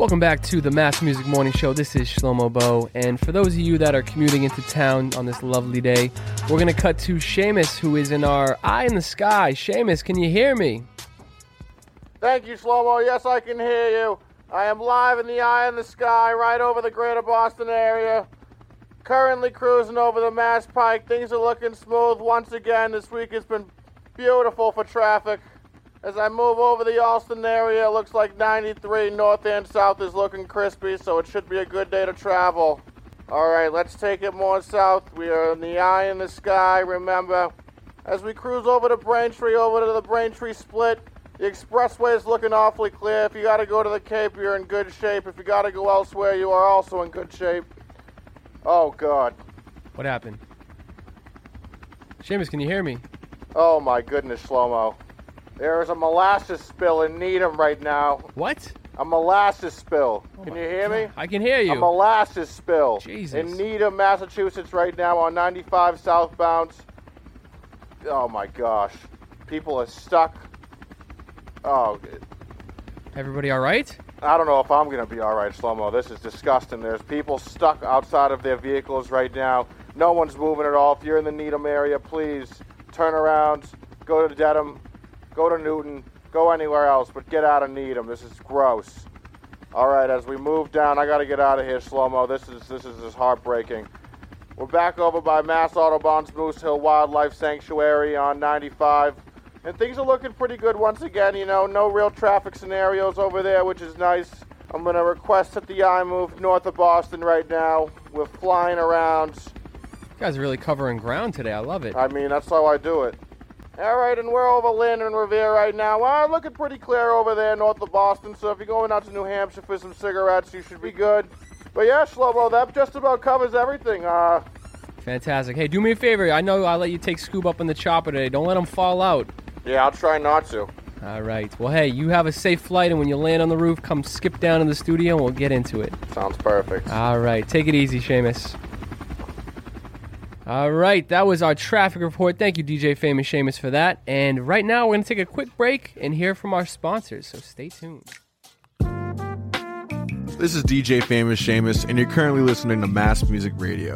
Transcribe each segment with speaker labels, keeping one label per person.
Speaker 1: Welcome back to the Mass Music Morning Show. This is Shlomo Bo, and for those of you that are commuting into town on this lovely day, we're gonna cut to Seamus, who is in our Eye in the Sky. Seamus, can you hear me?
Speaker 2: Thank you, Shlomo. Yes, I can hear you. I am live in the eye in the sky, right over the greater Boston area. Currently cruising over the Mass Pike. Things are looking smooth once again. This week has been beautiful for traffic. As I move over the Allston area, it looks like 93 north and south is looking crispy, so it should be a good day to travel. All right, let's take it more south. We are in the eye in the sky, remember. As we cruise over to Braintree, over to the Braintree split, the expressway is looking awfully clear. If you got to go to the Cape, you're in good shape. If you got to go elsewhere, you are also in good shape. Oh, God.
Speaker 1: What happened? Seamus, can you hear me?
Speaker 2: Oh, my goodness, Shlomo. There is a molasses spill in Needham right now.
Speaker 1: What?
Speaker 2: A molasses spill.
Speaker 1: Oh
Speaker 2: Can you hear me?
Speaker 1: I can hear you.
Speaker 2: A molasses spill
Speaker 1: Jesus.
Speaker 2: in Needham, Massachusetts, right now on 95 southbound. Oh my gosh, people are stuck. Oh,
Speaker 1: Everybody all right?
Speaker 2: I don't know if I'm gonna be all right, Shlomo. This is disgusting. There's people stuck outside of their vehicles right now. No one's moving at all. If you're in the Needham area, please turn around, go to Dedham, go to Newton, go anywhere else, but get out of Needham. This is gross. All right, as we move down, I got to get out of here, Shlomo. This is this is just heartbreaking. We're back over by Mass Audubon's Moose Hill Wildlife Sanctuary on 95. And things are looking pretty good once again, you know, no real traffic scenarios over there, which is nice. I'm going to request that the eye move north of Boston right now. We're flying around.
Speaker 1: You guys are really covering ground today. I love it.
Speaker 2: I mean, that's how I do it. All right, and we're over Lynn and Revere right now. Well, looking pretty clear over there north of Boston, so if you're going out to New Hampshire for some cigarettes, you should be good. But yeah, Shlomo, that just about covers everything. Uh,
Speaker 1: Fantastic. Hey, do me a favor. I know I let you take Scoob up in the chopper today. Don't let him fall out.
Speaker 2: yeah, I'll try not to.
Speaker 1: All right. Well, hey, you have a safe flight, and when you land on the roof, come skip down in the studio, and we'll get into it.
Speaker 2: Sounds perfect.
Speaker 1: All right. Take it easy, Seamus. All right. That was our traffic report. Thank you, DJ Famous Seamus, for that. And right now, we're going to take a quick break and hear from our sponsors. So stay tuned.
Speaker 3: This is DJ Famous Seamus, and you're currently listening to Mass Music Radio.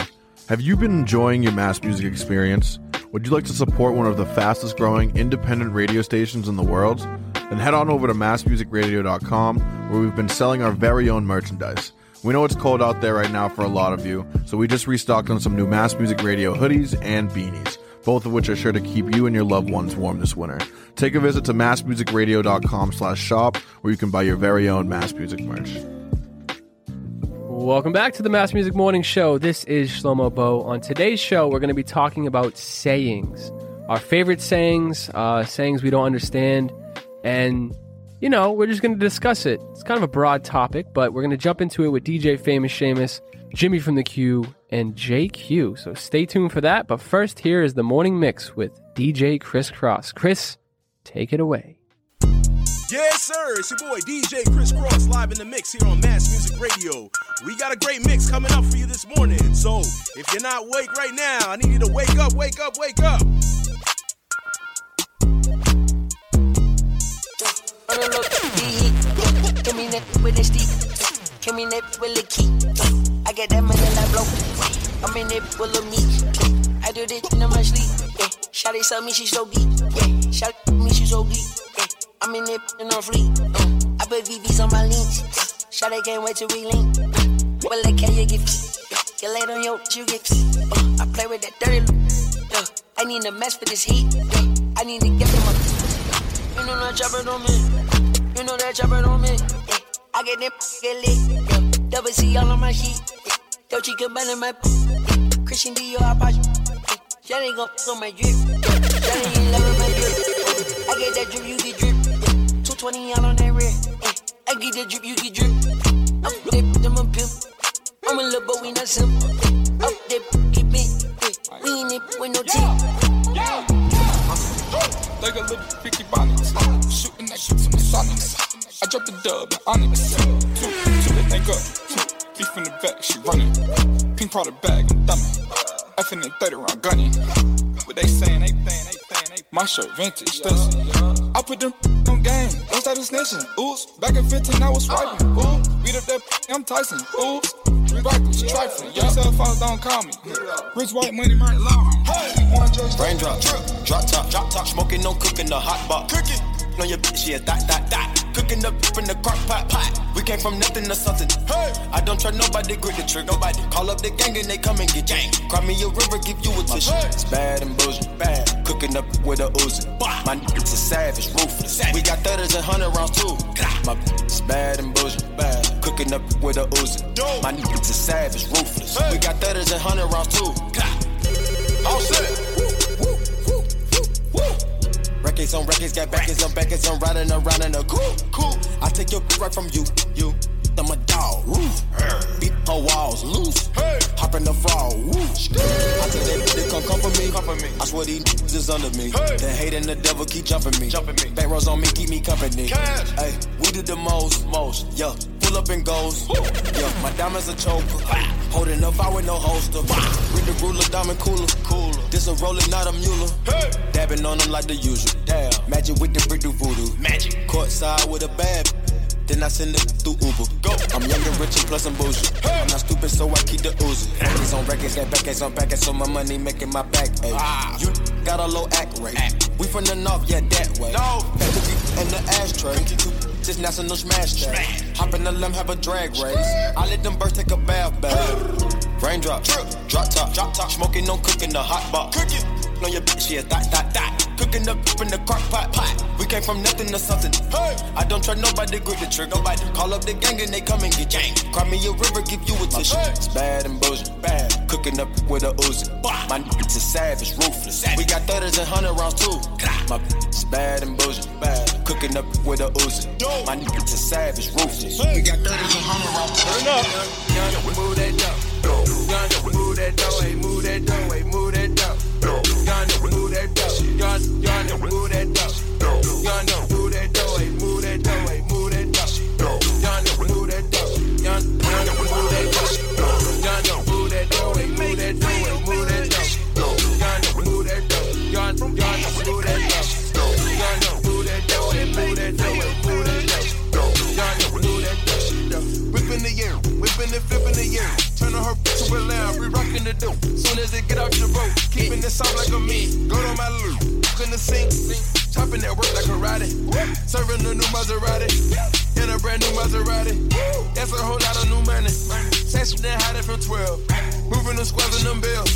Speaker 3: Have you been enjoying your mass music experience? Would you like to support one of the fastest growing independent radio stations in the world? Then head on over to massmusicradio.com where we've been selling our very own merchandise. We know it's cold out there right now for a lot of you, so we just restocked on some new Mass Music Radio hoodies and beanies, both of which are sure to keep you and your loved ones warm this winter. Take a visit to massmusicradio.com slash shop where you can buy your very own mass music merch.
Speaker 1: Welcome back to the Mass Music Morning Show. This is Shlomo Bo. On today's show, we're going to be talking about sayings, our favorite sayings, uh, sayings we don't understand, and you know, we're just going to discuss it. It's kind of a broad topic, but we're going to jump into it with DJ Famous Seamus, Jimmy from the Q, and JQ. So stay tuned for that. But first, here is the morning mix with DJ Kris Crosse. Kris, take it away.
Speaker 4: Yes, sir. It's your boy DJ Kris Crosse live in the mix here on Mass Music Radio. We got a great mix coming up for you this morning. So if you're not awake right now, I need you to wake up, wake up, wake up.
Speaker 5: On low. Give me that with that with key. I get that money like blow. I'm in it full of meat. I do this in my sleep. Yeah. Shawty tell me she so geek. Yeah. Shawty me she so geek. Yeah. I'm in it her fleet. Uh. I put VVs on my links. Shawty can't wait to we link. Well, like, can you get You laid on your, you get uh. I play with that dirty. Uh. I need a mess for this heat. I need to get them up. You know that chopper on me. You know that chopper on me. Yeah. I get that get lit. Yeah. Double C all on my sheet. Yeah. Band in my yeah. Christian Dior, I bought you. Yeah. Shawty gon' on my drip. Yeah. Shawty ain't loving my drip. Yeah. I get that drip, you get drip. Yeah. 220 all on that rear. Yeah. I get that drip, you get drip. I'm dip, I'm a pimp. I'm a little but we not simple. Yeah. Up dip, get. Yeah. We ain't it with no teeth.
Speaker 6: Like a little Vicky Bonnets. Shooting that shit to my sonics. I drop the dub in onyx. Two, two, they think up. Two, beef in the back, she running. Pink product bag, I'm thumbing. in they 30 round gunning. What they saying, they saying, they saying, they My shirt vintage, Stetson. I put them on game, don't a snitching. Oops, back in 15, I was swiping. Uh. Ooh, Beat up that, I'm Tyson. Oops. Reckless, trifling. Young cell phones don't call me. Rich white money might allow me.
Speaker 7: Raindrop, drop top, drop top, smoking, no cooking, the hot pot. Cooking. On your bitch, yeah, that, that, that. Cooking up in the crock pot, pot. We came from nothing to something. Hey, I don't trust nobody, grip the trigger. Nobody call up the gang and they come and get gang. Cry me a river, give you a tissue. It's bad and bullshit, bad. Cooking up with a Uzi. My niggas a savage, ruthless. We got thudders and hundred rounds too. My it's bad and bullshit, bad. Cooking up with a Uzi. My niggas a savage, ruthless. We got thudders and hundred rounds too. All set. Records on records, got backers on backers, I'm riding around in a cool, cool. I take your right from you, you. I'm a dog, woo. Beat her walls loose. Hey. Hop in the fall, woo. I tell that they come come for me. Come for me. I swear these niggas is under me. Hey. The hate and the devil keep jumping me. Jumping me. Back rows on me, keep me company. Cash. Hey, we did the most, most, yeah. Pull up and goes. Woo. Yeah, my diamonds a choker. Holding up, I with no holster. Read the ruler, diamond cooler. Cooler. This a roller, not a mule. Hey. Dabbing on them like the usual. Damn. Magic with the brick do voodoo. Magic. Court side with a bad. Then I send it through Uber. Go. I'm young and rich and plus I'm bougie. Hey. I'm not stupid, so I keep the Uzi. Records on records, got backers on backers, so my money making my back. Ay. Ah. You got a low act rate. Act. We from the north, yeah, that way. No. Back to the in the ashtray. This national smash tag. Hop in the limb, have a drag race. I let them birds take a bath bath. Raindrop, drip, drop top, drop top. Smoking, no cooking, the hot box. Cooking. On your bitch, yeah, that, that, that. Cooking up in the crock pot, pot. We came from nothing to something. Hey. I don't trust nobody, grip the trigger. Nobody call up the gang and they come and get gang. Cry me a river, give you a tissue. It's bad and bullshit, bad. Cooking up with a Uzi. My niggas is savage, ruthless. We got thudders and hundred rounds too. My it's bad and bullshit, bad. Cooking up with a Uzi. My niggas is savage, ruthless. We got thudders and hundred rounds. Turn up.
Speaker 8: Young, move that dough. Young, move that dough. Hey, move that dough. Hey, move that dough. Young, move that dough. Young, young, move that dough. Young, move that dough. Hey, move that dough. Hey, move that dough. Young, move that dough. Young, young, move that dough. Young, move that dough. Hey, move that dough. Hey, move that dough. Young, move that dough. Young, young, move that dough. Young, move that dough. Hey, move that dough. Hey,
Speaker 9: air, whipping and flipping the air. Turning her to a lamb, we rocking the dope. Soon as it get out your boat, keeping it soft like a meat. Go to my loop, in the sink, chopping that work like a karate. Serving the new Maserati, in a brand new Maserati. That's a whole lot of new money. That hide it from 12. Moving the squares in them bills.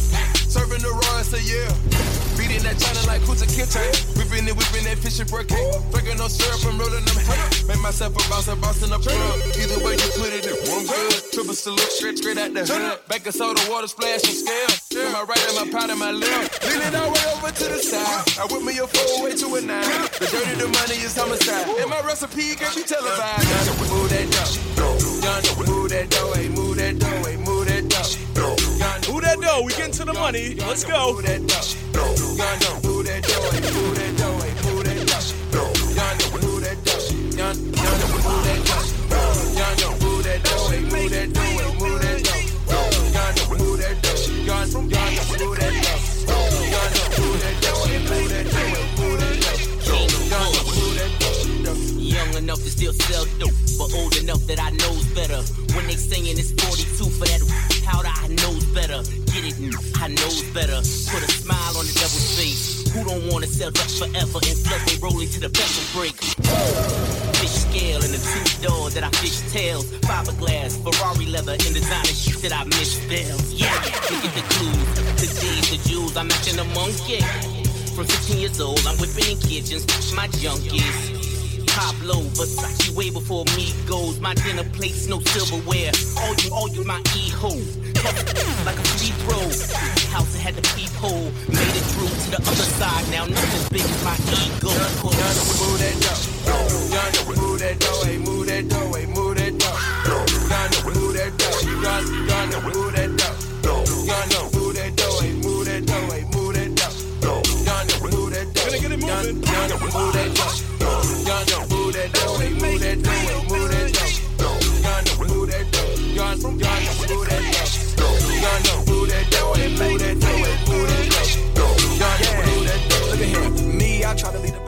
Speaker 9: Serving the Royals a year. Beating that China like Kunta Kinte. Whipping it, whipping that fish and brick cake. Drinking no syrup and rolling them hay. Make myself a boss, a boss in the plug. Either way you put it, it one good. Triple salute, straight, straight out the hood. Back of soda, water splash and scale. With my right and my powder, my left. Leaning all way over to the side. I whip me a four way to a nine. The dirty, the money is homicide. And my recipe can't be televised.
Speaker 8: Move that dough. Young, move that dough. Hey, move that dough. Hey, move that dough.
Speaker 4: Who that dough? We getting to the money. Let's go.
Speaker 10: Enough to still sell dope, but old enough that I knows better. When they saying it's 42 for that powder, I knows better. Get it, I knows better. Put a smile don't wanna sell drugs forever and flood they rolling to the vessel break? Fish scale and the two door that I fish tails. Fiberglass, Ferrari leather, and designer shoes that I misspell. Yeah, look at the clues. Today's the jewels, I'm matching a monkey. From 15 years old, I'm whipping in kitchens, my junkies. Pablo, Versace way before me goes. My dinner plates, no silverware. All you, all you, my e-hoes. Like a free throw. House that had the peephole. Made it through to the other side. Now nothing's big as my ego.
Speaker 8: Young, move that dough. Young, move that dough. Hey, move that dough. Hey, move that dough. Young, move that dough. Young, young, move that dough.
Speaker 9: Look at here. Me, I try to lead the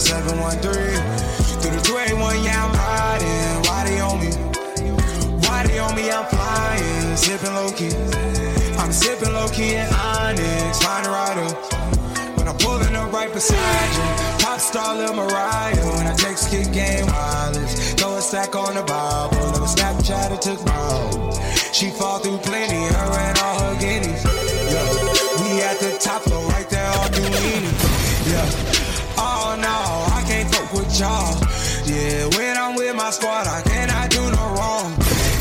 Speaker 9: 713 through the 281, yeah, I'm riding. Why they on me? Why they on me? I'm flying, sipping low key. I'm sipping low key in Onyx, find a rider. When I'm pulling up right beside you, pop star Lil Mariah. When I text kick game wireless, throw a stack on the Bible. Never Snapchat or took my. She fall through plenty, her and all her guineas. Yeah, we at the top floor, Yeah, when I'm with my squad, I cannot do no wrong.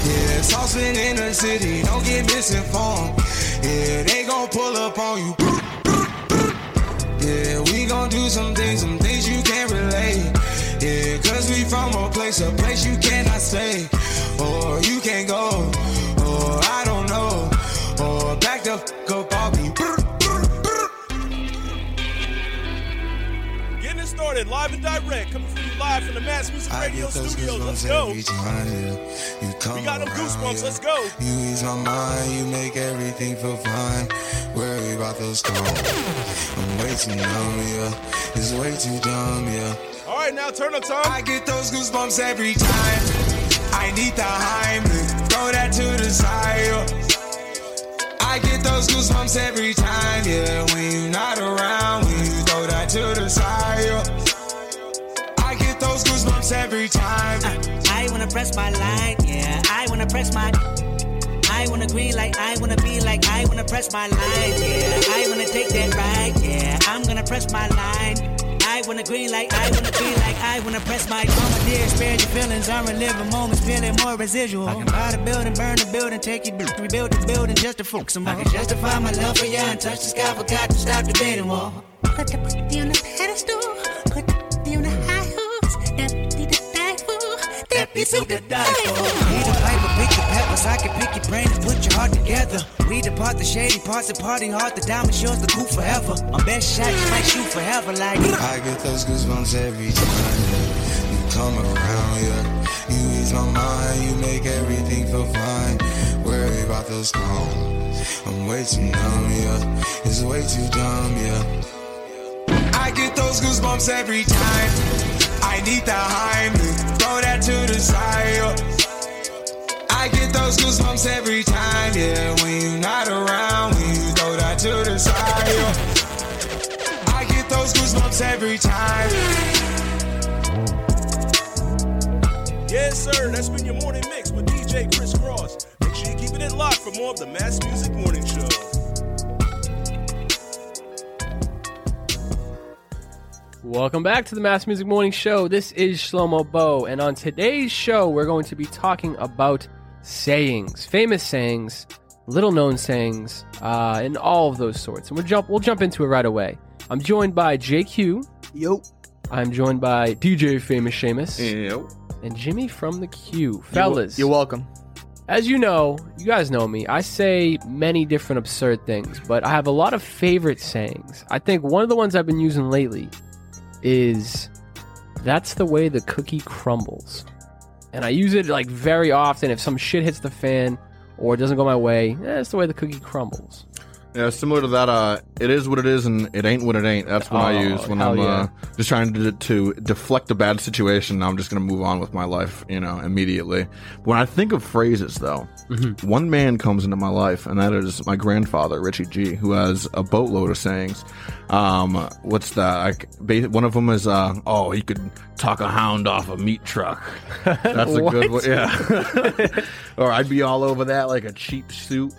Speaker 9: Yeah, saucepan in the city, don't get misinformed. Yeah, they gon' pull up on you. Yeah, we gon' do some things, some things you can't relate. Yeah, cause we from a place, a place you
Speaker 4: direct, coming from you live from the Mass Music Radio studios. Let's go.
Speaker 9: every time, yeah. You come
Speaker 4: We got them goosebumps.
Speaker 9: yeah.
Speaker 4: Let's go.
Speaker 9: You ease my mind, you make everything feel fine. Worry about those calls. I'm way too numb, yeah. It's way too dumb, yeah.
Speaker 4: All right, now turn up time.
Speaker 9: I get those goosebumps every time. I need the Heimlich, throw that to the side. yeah. I get those goosebumps every time, yeah. When you're not around, when you throw that to the side. Yeah. I those goosebumps every time.
Speaker 11: I wanna press my line, yeah. I wanna press my. I wanna green like I wanna be like I wanna press my line, yeah. I wanna take that ride, yeah. I'm gonna press my line. I wanna green like I wanna be like I wanna press my mama dear, spare your feelings, I'm reliving moments, feeling more residual. I can buy the building, burn the building, take it, rebuild the building just to focus some more. I can justify my love for you and touch the sky, forgot to stop the dating wall. Put the pussy on the pedestal, for, that be so good die for. Need a pipe, pick the peppers, I can pick your brain and put your heart together. We depart the shady parts and party hard, the diamond yours, the cool forever. My best shot just might shoot forever like.
Speaker 9: I get those goosebumps every time you come around, yeah. You ease my mind, you make everything feel fine. Worry about those calls. I'm way too numb, yeah. It's way too dumb, yeah. I get those goosebumps every time. I need the Heimlich, throw that to the side. I get those goosebumps every time, yeah. When you're not around, when you throw that to the side. I get those goosebumps every time.
Speaker 4: Yes, sir. That's been your morning mix with DJ Kris Crosse. Make sure you're keeping it locked for more of the Mass Music Morning Show.
Speaker 1: Welcome back to the Mass Music Morning Show. This is Shlomo Bo, and on today's show, we're going to be talking about sayings, famous sayings, little known sayings, uh, and all of those sorts. And we'll jump, we'll jump into it right away. I'm joined by JQ.
Speaker 12: Yo.
Speaker 1: I'm joined by DJ Famous Seamus.
Speaker 3: Yo.
Speaker 1: And Jimmy from the Q. Fellas.
Speaker 12: You're welcome.
Speaker 1: As you know, you guys know me, I say many different absurd things, but I have a lot of favorite sayings. I think one of the ones I've been using lately is that's the way the cookie crumbles. And I use it like very often if some shit hits the fan or it doesn't go my way, that's the way the cookie crumbles.
Speaker 3: Yeah, similar to that. Uh, it is what it is, and it ain't what it ain't. That's what I
Speaker 1: Oh,
Speaker 3: use when I'm
Speaker 1: yeah.
Speaker 3: uh, just trying to, to deflect a bad situation. I'm just gonna move on with my life, you know, immediately. When I think of phrases, though,
Speaker 1: Mm-hmm.
Speaker 3: one man comes into my life, and that is my grandfather, Richie G, who has a boatload of sayings. Um, what's that? Ba- one of them is, uh, "Oh, he could talk a hound off a meat truck." That's a good one. Yeah. or I'd be all over that like a cheap suit.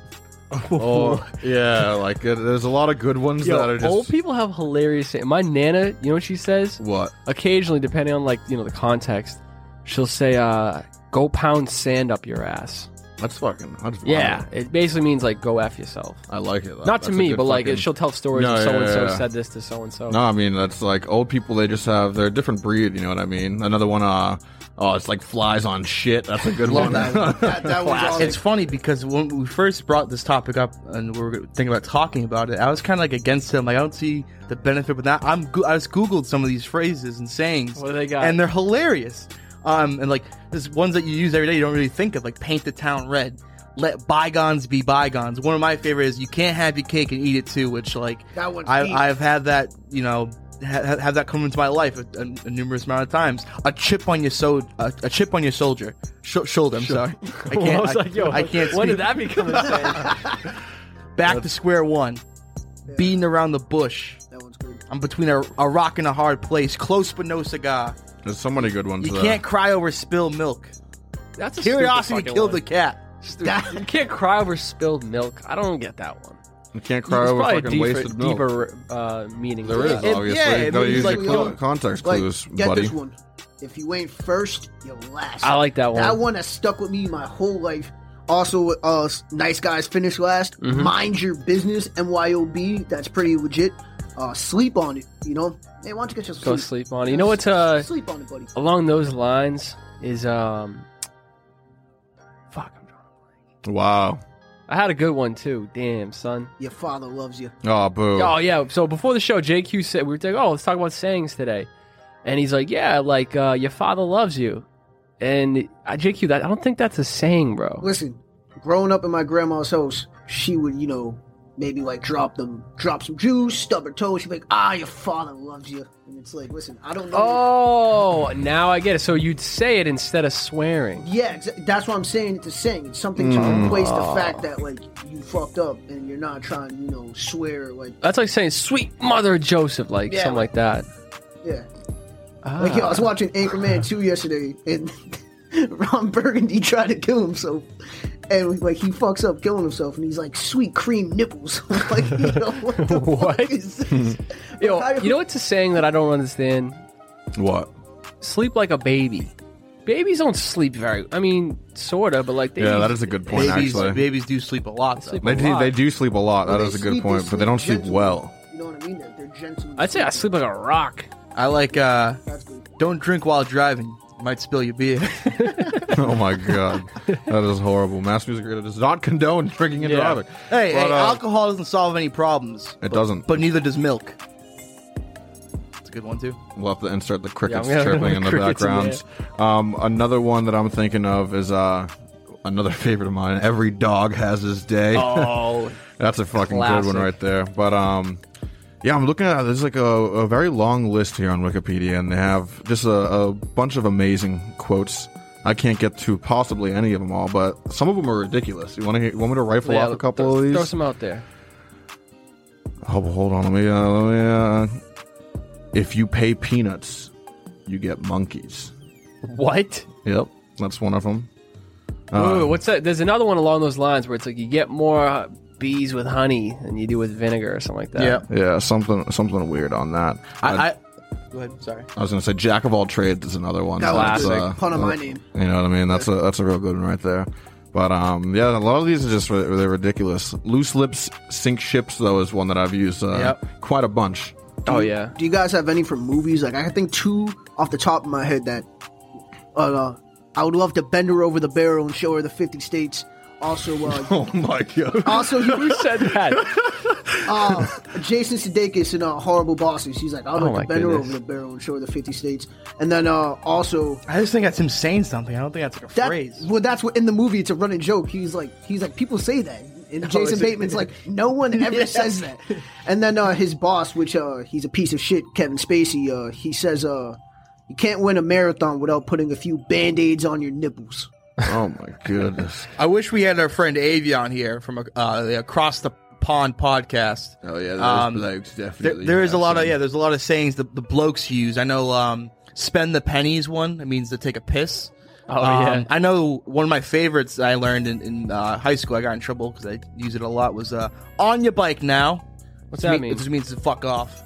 Speaker 1: Or
Speaker 3: yeah, like there's a lot of good ones
Speaker 1: Yo,
Speaker 3: that are just
Speaker 1: old people have hilarious. Say- My nana, you know what she says?
Speaker 3: what?
Speaker 1: Occasionally, depending on like you know the context, she'll say, uh, "Go pound sand up your ass."
Speaker 3: That's fucking. That's
Speaker 1: Yeah,
Speaker 3: wild.
Speaker 1: it basically means like go f yourself.
Speaker 3: I like it.
Speaker 1: Not to
Speaker 3: that's a
Speaker 1: me,
Speaker 3: good
Speaker 1: but like
Speaker 3: fucking-
Speaker 1: she'll tell stories
Speaker 3: No,
Speaker 1: of
Speaker 3: yeah,
Speaker 1: so and so
Speaker 3: yeah, yeah.
Speaker 1: said this to so and so.
Speaker 3: No, I mean that's like old people. They just have they're a different breed. You know what I mean? Another one. Uh, oh, it's like flies on shit. That's a good one.
Speaker 12: that one. That, that was awesome.
Speaker 13: It's funny because when we first brought this topic up and we were thinking about talking about it, I was kind of like against him. Like I don't see the benefit with that. I'm go- I just googled some of these phrases and sayings.
Speaker 1: What do they got?
Speaker 13: And they're hilarious. Um, and like there's ones that you use every day you don't really think of, like paint the town red. Let bygones be bygones. One of my favorite is you can't have your cake and eat it too, which like
Speaker 12: That one's
Speaker 13: I. I've had that you know ha- have that come into my life a, a, a numerous amount of times. A chip on your so a, a chip on your soldier Sh- shoulder. I'm sorry, I can't.
Speaker 1: was
Speaker 13: I,
Speaker 1: like, yo,
Speaker 13: I can't.
Speaker 1: when did that become a saying?
Speaker 13: Back to square one. Beating around the bush.
Speaker 12: That one's good.
Speaker 13: I'm between a, a rock and a hard place. Close but no cigar.
Speaker 3: There's so many good ones.
Speaker 13: You
Speaker 3: there.
Speaker 13: can't cry over spilled milk.
Speaker 1: That's a
Speaker 13: Curiosity killed
Speaker 1: one.
Speaker 13: the cat.
Speaker 1: Stupid. you can't cry over spilled milk. I don't get that one.
Speaker 3: You can't cry
Speaker 1: There's
Speaker 3: over
Speaker 1: probably a
Speaker 3: fucking
Speaker 1: deeper,
Speaker 3: wasted milk.
Speaker 1: deeper uh, meaning.
Speaker 3: There
Speaker 1: to
Speaker 3: is
Speaker 1: that.
Speaker 13: It-
Speaker 3: obviously.
Speaker 13: yeah,
Speaker 3: you
Speaker 13: it
Speaker 3: gotta
Speaker 13: means
Speaker 3: use
Speaker 13: like,
Speaker 3: your
Speaker 12: you
Speaker 3: co-
Speaker 12: know,
Speaker 3: context
Speaker 12: Like,
Speaker 3: clues,
Speaker 12: get
Speaker 3: buddy.
Speaker 12: this one. If you ain't first, you're last.
Speaker 1: I like that one.
Speaker 12: That one has stuck with me my whole life. Also, uh, nice guys finish last.
Speaker 1: Mhm.
Speaker 12: Mind your business. MYOB. That's pretty legit. Uh, sleep on it. You know. Hey, why don't you get your
Speaker 1: Go
Speaker 12: sleep?
Speaker 1: sleep on it. You know what's uh
Speaker 12: Sleep on it, buddy.
Speaker 1: along those lines is um. Fuck, I'm drawing.
Speaker 3: Wow.
Speaker 1: I had a good one too. Damn, son.
Speaker 12: Your father loves you.
Speaker 3: Oh, boo.
Speaker 1: Oh yeah. So before the show, JQ said we were like, "Oh, let's talk about sayings today," and he's like, "Yeah, like uh, your father loves you," and uh, JQ, that I don't think that's a saying, bro.
Speaker 12: Listen, growing up in my grandma's house, she would, you know, maybe like drop them, drop some juice, stub her toe. She'd be like, "Ah, your father loves you," and it's like, listen, I don't know.
Speaker 1: Oh, now I get it. So you'd say it instead of swearing.
Speaker 12: Yeah, exa- that's what I'm saying. It's a saying. It's something to
Speaker 1: Mm.
Speaker 12: replace the fact that like you fucked up and you're not trying, to, you know, swear like
Speaker 1: That's like saying "sweet mother Joseph," like
Speaker 12: Yeah,
Speaker 1: something like that.
Speaker 12: yeah. Like yo, I was
Speaker 1: Ah.
Speaker 12: watching Anchorman two yesterday, and Ron Burgundy tried to kill himself, and like he fucks up killing himself, and he's like, "Sweet cream nipples." like, you know, what the
Speaker 1: What?
Speaker 12: fuck is this?
Speaker 1: Yo,
Speaker 12: Like,
Speaker 1: you know what's a saying that I don't understand?
Speaker 3: What?
Speaker 1: Sleep like a baby. Babies don't sleep very. I mean, sorta, but like they.
Speaker 3: Yeah, that is a good point.
Speaker 13: Babies,
Speaker 3: actually,
Speaker 13: babies do sleep a lot. Though.
Speaker 1: Sleep
Speaker 3: they
Speaker 1: a
Speaker 3: do, they do sleep a lot.
Speaker 12: Well,
Speaker 3: that
Speaker 12: they
Speaker 3: is a good
Speaker 12: sleep,
Speaker 3: point, but they don't sleep
Speaker 12: gently.
Speaker 3: well.
Speaker 12: You know what I mean? They're, they're gentle.
Speaker 1: I'd say I sleep like a rock.
Speaker 13: I like uh, don't drink while driving. You might spill your beer.
Speaker 3: oh my god, that is horrible. Mass music radio does not condone drinking and
Speaker 1: Yeah.
Speaker 3: driving.
Speaker 13: hey,
Speaker 3: But,
Speaker 13: hey,
Speaker 3: uh,
Speaker 13: alcohol doesn't solve any problems.
Speaker 3: It
Speaker 13: but-
Speaker 3: doesn't.
Speaker 13: But neither does milk. It's a good one too.
Speaker 3: We'll have to insert the crickets
Speaker 1: I'm gonna-
Speaker 3: chirping in the
Speaker 1: crickets in
Speaker 3: background. Um, another one that I'm thinking of is uh, another favorite of mine. Every dog has his day.
Speaker 1: Oh,
Speaker 3: That's a fucking good
Speaker 1: Classic.
Speaker 3: one right there. But um, yeah, I'm looking at there's like a, a very long list here on Wikipedia, and they have just a, a bunch of amazing quotes. I can't get to possibly any of them all, but some of them are ridiculous. You want to want me to rifle
Speaker 1: yeah,
Speaker 3: off a couple
Speaker 1: throw,
Speaker 3: of these?
Speaker 1: Throw some out there.
Speaker 3: Hold, hold on, let me. Uh, let me uh, if you pay peanuts, you get monkeys.
Speaker 1: What?
Speaker 3: Yep, that's one of them.
Speaker 1: Wait, wait, wait, what's that? There's another one along those lines where it's like you get more bees with honey than you do with vinegar or something like that.
Speaker 13: Yeah.
Speaker 3: Yeah, something something weird on that.
Speaker 13: I, I go ahead. Sorry.
Speaker 3: I was gonna say Jack of all trades is another one.
Speaker 12: That was
Speaker 3: uh,
Speaker 12: pun on my name.
Speaker 3: You know what I mean? That's a that's a real good one right there. But um, yeah, a lot of these are just they're ridiculous. Loose lips sink ships though is one that I've used uh,
Speaker 1: Yep.
Speaker 3: quite a bunch.
Speaker 1: Oh yeah.
Speaker 12: Do you guys have any from movies? Like I think two off the top of my head that uh, I would love to bend her over the barrel and show her the fifty states. Also, uh,
Speaker 3: Oh my god!
Speaker 12: also
Speaker 1: Who
Speaker 12: you,
Speaker 1: said that?
Speaker 12: uh, Jason Sudeikis in uh, Horrible Bosses. He's like, I'd
Speaker 1: Oh
Speaker 12: like
Speaker 1: my
Speaker 12: to bend
Speaker 1: goodness.
Speaker 12: over the barrel and show the fifty states. And then uh, also
Speaker 13: I just think that's him saying something. I don't think that's like a
Speaker 12: that
Speaker 13: phrase.
Speaker 12: well, that's what in the movie it's a running joke. He's like, he's like, people say that. And Jason
Speaker 13: is it-
Speaker 12: Bateman's like, no one ever
Speaker 13: Yeah.
Speaker 12: says that. And then uh, his boss, which uh, he's a piece of shit, Kevin Spacey, uh, he says, uh, you can't win a marathon without putting a few band aids on your nipples.
Speaker 3: Oh my goodness!
Speaker 13: I wish we had our friend Avion here from uh, the Across the Pond podcast.
Speaker 3: Oh yeah, those
Speaker 13: Um,
Speaker 3: blokes
Speaker 13: There,
Speaker 3: definitely.
Speaker 13: there is a
Speaker 3: have
Speaker 13: lot of yeah. There's a lot of sayings the, the blokes use. I know. Um, spend the pennies one. It means to take a piss.
Speaker 1: Oh, yeah.
Speaker 13: I know one of my favorites I learned in, in uh, high school. I got in trouble because I used it a lot. Was uh, "on your bike now."
Speaker 1: What's
Speaker 13: Which
Speaker 1: that
Speaker 13: mean-
Speaker 1: mean?
Speaker 13: It just means to fuck off,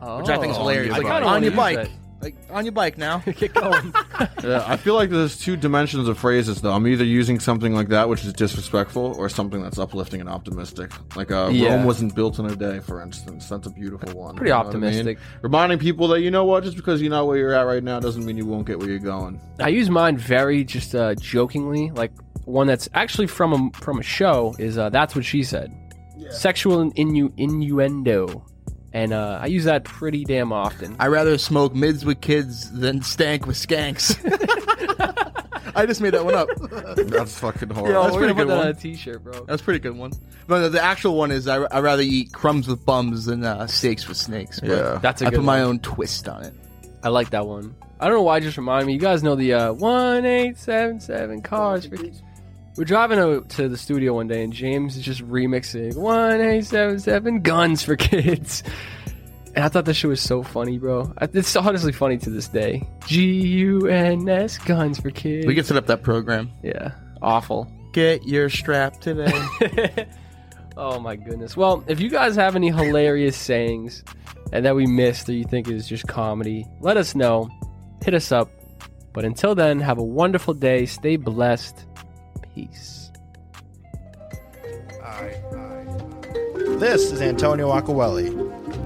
Speaker 1: Oh,
Speaker 13: which I think is hilarious.
Speaker 3: your
Speaker 13: Like,
Speaker 3: bike.
Speaker 13: on your bike,
Speaker 1: that.
Speaker 13: Like on your bike now.
Speaker 1: Get going.
Speaker 3: Yeah, I feel like there's two dimensions of phrases though. I'm either using something like that, which is disrespectful, or something that's uplifting and optimistic. Like uh,
Speaker 1: Yeah.
Speaker 3: Rome wasn't built in a day, for instance. That's a beautiful one.
Speaker 1: Pretty
Speaker 3: You know what I mean?
Speaker 1: optimistic.
Speaker 3: Reminding people that you know what, just because you're not where you're at right now, doesn't mean you won't get where you're going.
Speaker 1: I use mine very just uh, jokingly, like one that's actually from a from a show. Is uh, that's what she said? Sexual innu- innuendo, and uh, I use that pretty damn often.
Speaker 13: I rather smoke mids with kids than stank with skanks. I just made that one up.
Speaker 3: That's fucking horrible.
Speaker 1: Yo,
Speaker 13: That's pretty
Speaker 1: gonna put
Speaker 13: good
Speaker 1: that on
Speaker 13: one.
Speaker 1: a T-shirt, bro.
Speaker 13: That's a pretty good one. But the, the actual one is I I rather eat crumbs with bums than uh, steaks with snakes. But
Speaker 3: Yeah.
Speaker 1: That's a
Speaker 13: I
Speaker 1: good I
Speaker 13: put my own twist on it.
Speaker 1: I like that one. I don't know why it just reminded me. You guys know the uh, one eight seven seven cars for kids. We're driving to, to the studio one day, and James is just remixing one eight seven seven guns for kids. And I thought this shit was so funny, bro. It's honestly funny to this day. G U N S guns for kids.
Speaker 13: We can set up that program.
Speaker 1: yeah, awful.
Speaker 13: Get your strap today.
Speaker 1: oh my goodness. Well, if you guys have any hilarious sayings and that we missed or you think is just comedy, let us know. Hit us up. But until then, have a wonderful day. Stay blessed. Peace.
Speaker 14: This is Antonio Acquelli.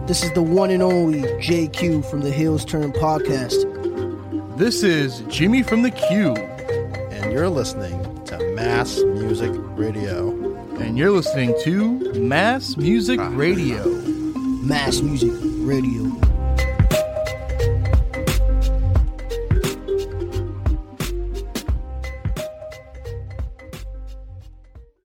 Speaker 12: This is the one and only JQ from the Heel's Turn podcast.
Speaker 13: this is Jimmy from the Q,
Speaker 14: and you're listening to Mass Music Radio.
Speaker 13: and you're listening to Mass Music ah. Radio.
Speaker 12: Mass Music Radio.